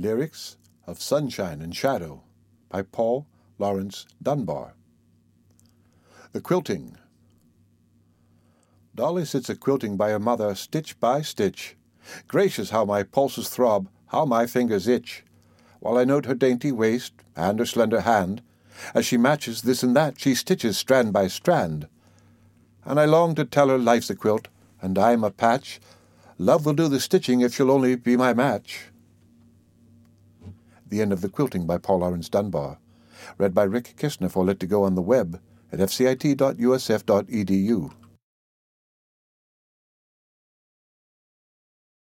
Lyrics of Sunshine and Shadow by Paul Laurence Dunbar. The Quilting Dolly sits a quilting by her mother, stitch by stitch. Gracious, how my pulses throb, how my fingers itch, while I note her dainty waist and her slender hand. As she matches this and that, she stitches strand by strand. And I long to tell her life's a quilt, and I'm a patch. Love will do the stitching if she'll only be my match. The End of the Quilting by Paul Laurence Dunbar. Read by Rick Kistner for Lit2Go on the web at fcit.usf.edu.